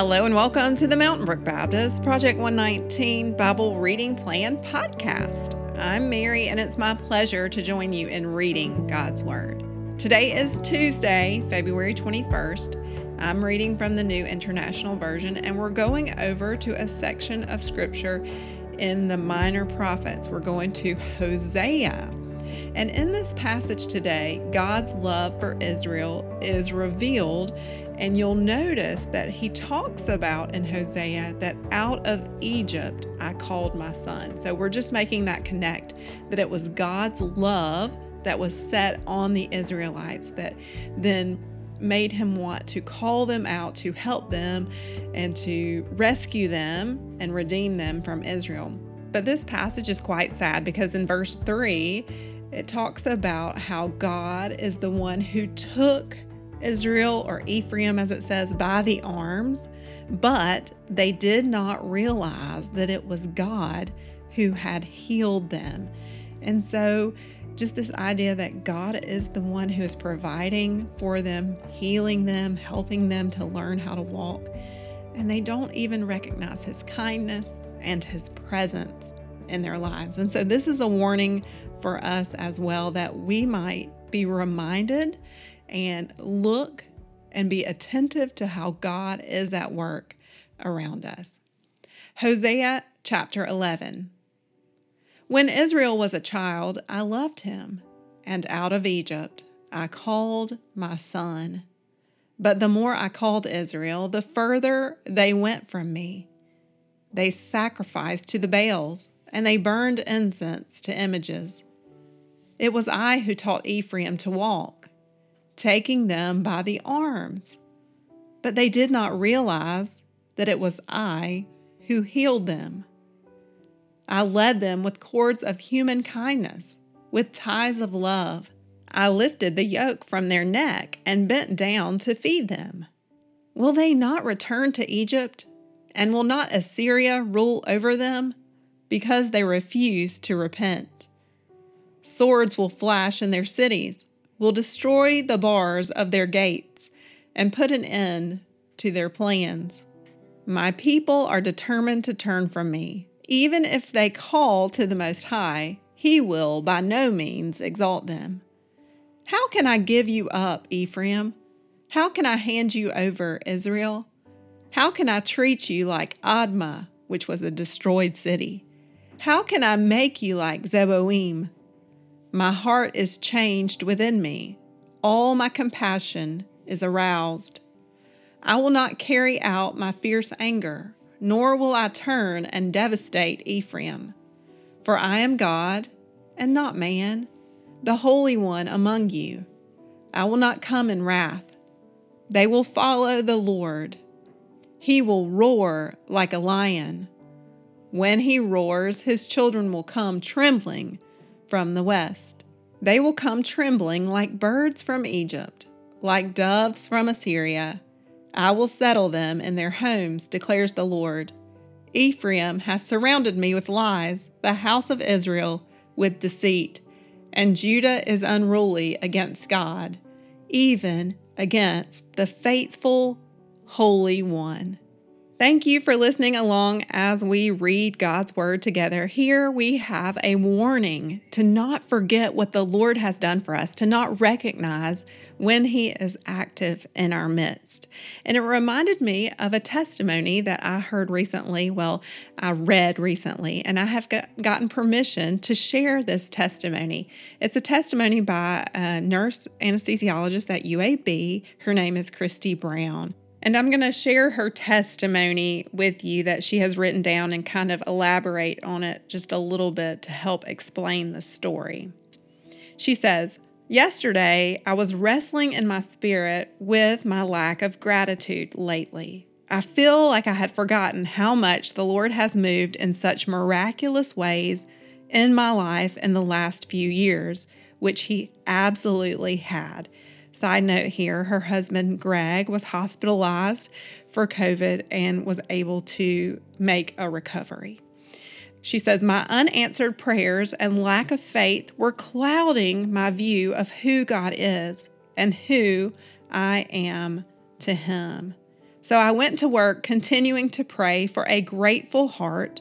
Hello and welcome to the Mountain Brook Baptist Project 119 Bible Reading Plan podcast. I'm Mary and it's my pleasure to join you in reading God's Word. Today is Tuesday, February 21st. I'm reading from the New International Version and we're going over to a section of Scripture in the Minor Prophets. We're going to Hosea. And in this passage today, God's love for Israel is revealed and you'll notice that he talks about in Hosea that out of Egypt I called my son. So we're just making that connect that it was God's love that was set on the Israelites that then made him want to call them out to help them and to rescue them and redeem them from Israel. But this passage is quite sad because in verse 3, it talks about how God is the one who took Israel or Ephraim, as it says, by the arms, but they did not realize that it was God who had healed them. And so, just this idea that God is the one who is providing for them, healing them, helping them to learn how to walk, and they don't even recognize His kindness and His presence in their lives. And so, this is a warning for us as well that we might be reminded and look and be attentive to how God is at work around us. Hosea chapter 11. When Israel was a child, I loved him, and out of Egypt I called my son. But the more I called Israel, the further they went from me. They sacrificed to the Baals, and they burned incense to images. It was I who taught Ephraim to walk taking them by the arms. But they did not realize that it was I who healed them. I led them with cords of human kindness, with ties of love. I lifted the yoke from their neck and bent down to feed them. Will they not return to Egypt? And will not Assyria rule over them? Because they refuse to repent. Swords will flash in their cities will destroy the bars of their gates and put an end to their plans. My people are determined to turn from me. Even if they call to the Most High, He will by no means exalt them. How can I give you up, Ephraim? How can I hand you over, Israel? How can I treat you like Admah, which was a destroyed city? How can I make you like Zeboim, my heart is changed within me. All my compassion is aroused. I will not carry out my fierce anger, nor will I turn and devastate Ephraim. For I am God and not man, the Holy One among you. I will not come in wrath. They will follow the Lord. He will roar like a lion. When he roars, his children will come trembling from the west. They will come trembling like birds from Egypt, like doves from Assyria. I will settle them in their homes, declares the Lord. Ephraim has surrounded me with lies, the house of Israel with deceit, and Judah is unruly against God, even against the faithful Holy One. Thank you for listening along as we read God's Word together. Here we have a warning to not forget what the Lord has done for us, to not recognize when He is active in our midst. And it reminded me of a testimony that I heard recently. Well, I read recently, and I have got, gotten permission to share this testimony. It's a testimony by a nurse anesthesiologist at UAB. Her name is Christy Brown. And I'm going to share her testimony with you that she has written down and kind of elaborate on it just a little bit to help explain the story. She says, Yesterday, I was wrestling in my spirit with my lack of gratitude lately. I feel like I had forgotten how much the Lord has moved in such miraculous ways in my life in the last few years, which He absolutely had. Side note here her husband, Greg, was hospitalized for COVID and was able to make a recovery. She says, My unanswered prayers and lack of faith were clouding my view of who God is and who I am to Him. So I went to work continuing to pray for a grateful heart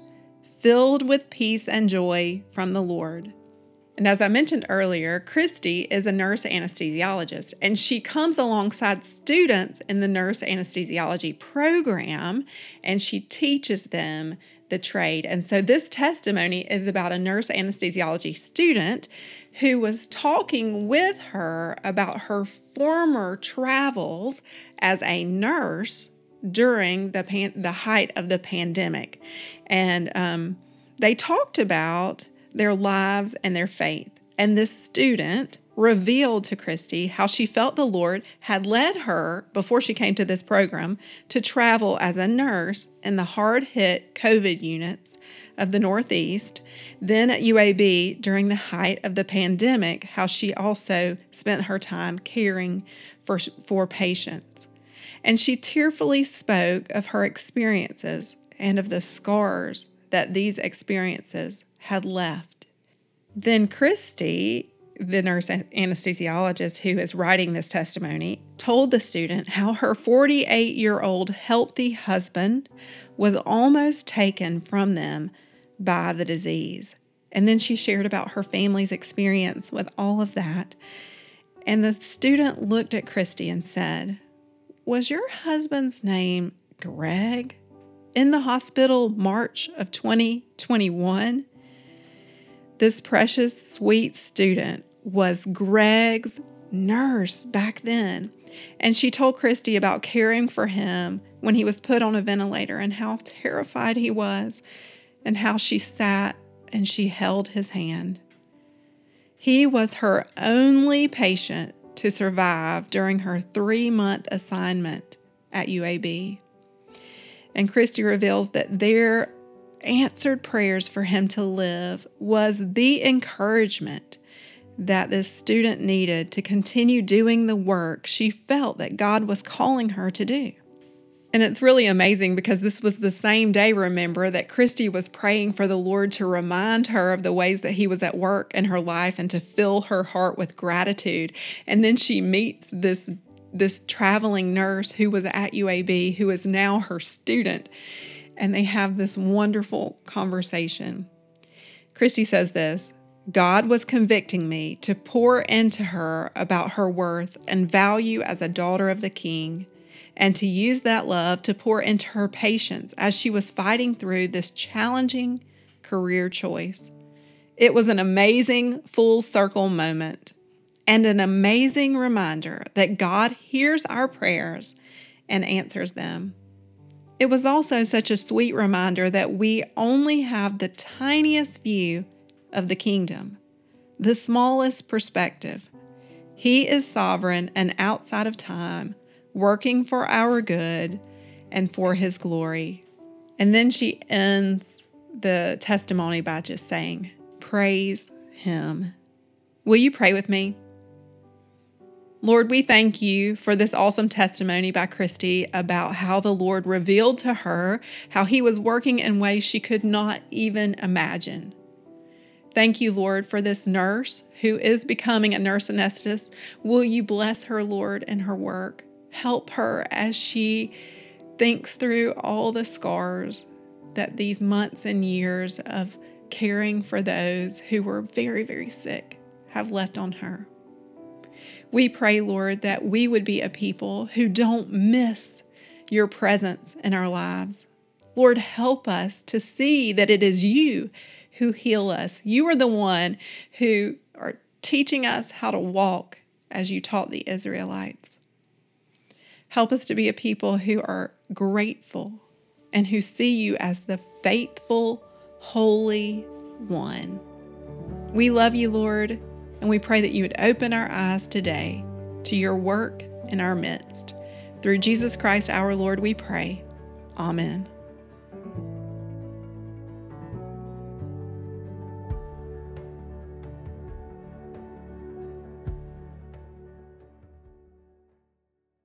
filled with peace and joy from the Lord. And as I mentioned earlier, Christy is a nurse anesthesiologist, and she comes alongside students in the nurse anesthesiology program and she teaches them the trade. And so this testimony is about a nurse anesthesiology student who was talking with her about her former travels as a nurse during the pan- the height of the pandemic, and um, they talked about their lives and their faith. And this student revealed to Christy how she felt the Lord had led her before she came to this program to travel as a nurse in the hard hit COVID units of the Northeast, then at UAB during the height of the pandemic, how she also spent her time caring for, for patients. And she tearfully spoke of her experiences and of the scars that these experiences had left. Then Christy, the nurse anesthesiologist who is writing this testimony, told the student how her 48 year old healthy husband was almost taken from them by the disease. And then she shared about her family's experience with all of that. And the student looked at Christy and said, Was your husband's name Greg? In the hospital, March of 2021? This precious, sweet student was Greg's nurse back then. And she told Christy about caring for him when he was put on a ventilator and how terrified he was, and how she sat and she held his hand. He was her only patient to survive during her three month assignment at UAB. And Christy reveals that their answered prayers for him to live was the encouragement that this student needed to continue doing the work she felt that God was calling her to do. And it's really amazing because this was the same day, remember, that Christy was praying for the Lord to remind her of the ways that He was at work in her life and to fill her heart with gratitude. And then she meets this, this traveling nurse who was at UAB, who is now her student and they have this wonderful conversation. Christy says this God was convicting me to pour into her about her worth and value as a daughter of the King, and to use that love to pour into her patients as she was fighting through this challenging career choice. It was an amazing full circle moment and an amazing reminder that God hears our prayers and answers them. It was also such a sweet reminder that we only have the tiniest view of the kingdom, the smallest perspective. He is sovereign and outside of time, working for our good and for his glory. And then she ends the testimony by just saying, Praise him. Will you pray with me? Lord, we thank you for this awesome testimony by Christy about how the Lord revealed to her how he was working in ways she could not even imagine. Thank you, Lord, for this nurse who is becoming a nurse anesthetist. Will you bless her, Lord, in her work? Help her as she thinks through all the scars that these months and years of caring for those who were very, very sick have left on her. We pray, Lord, that we would be a people who don't miss your presence in our lives. Lord, help us to see that it is you who heal us. You are the one who are teaching us how to walk as you taught the Israelites. Help us to be a people who are grateful and who see you as the faithful, holy one. We love you, Lord. And we pray that you would open our eyes today to your work in our midst. Through Jesus Christ our Lord, we pray. Amen.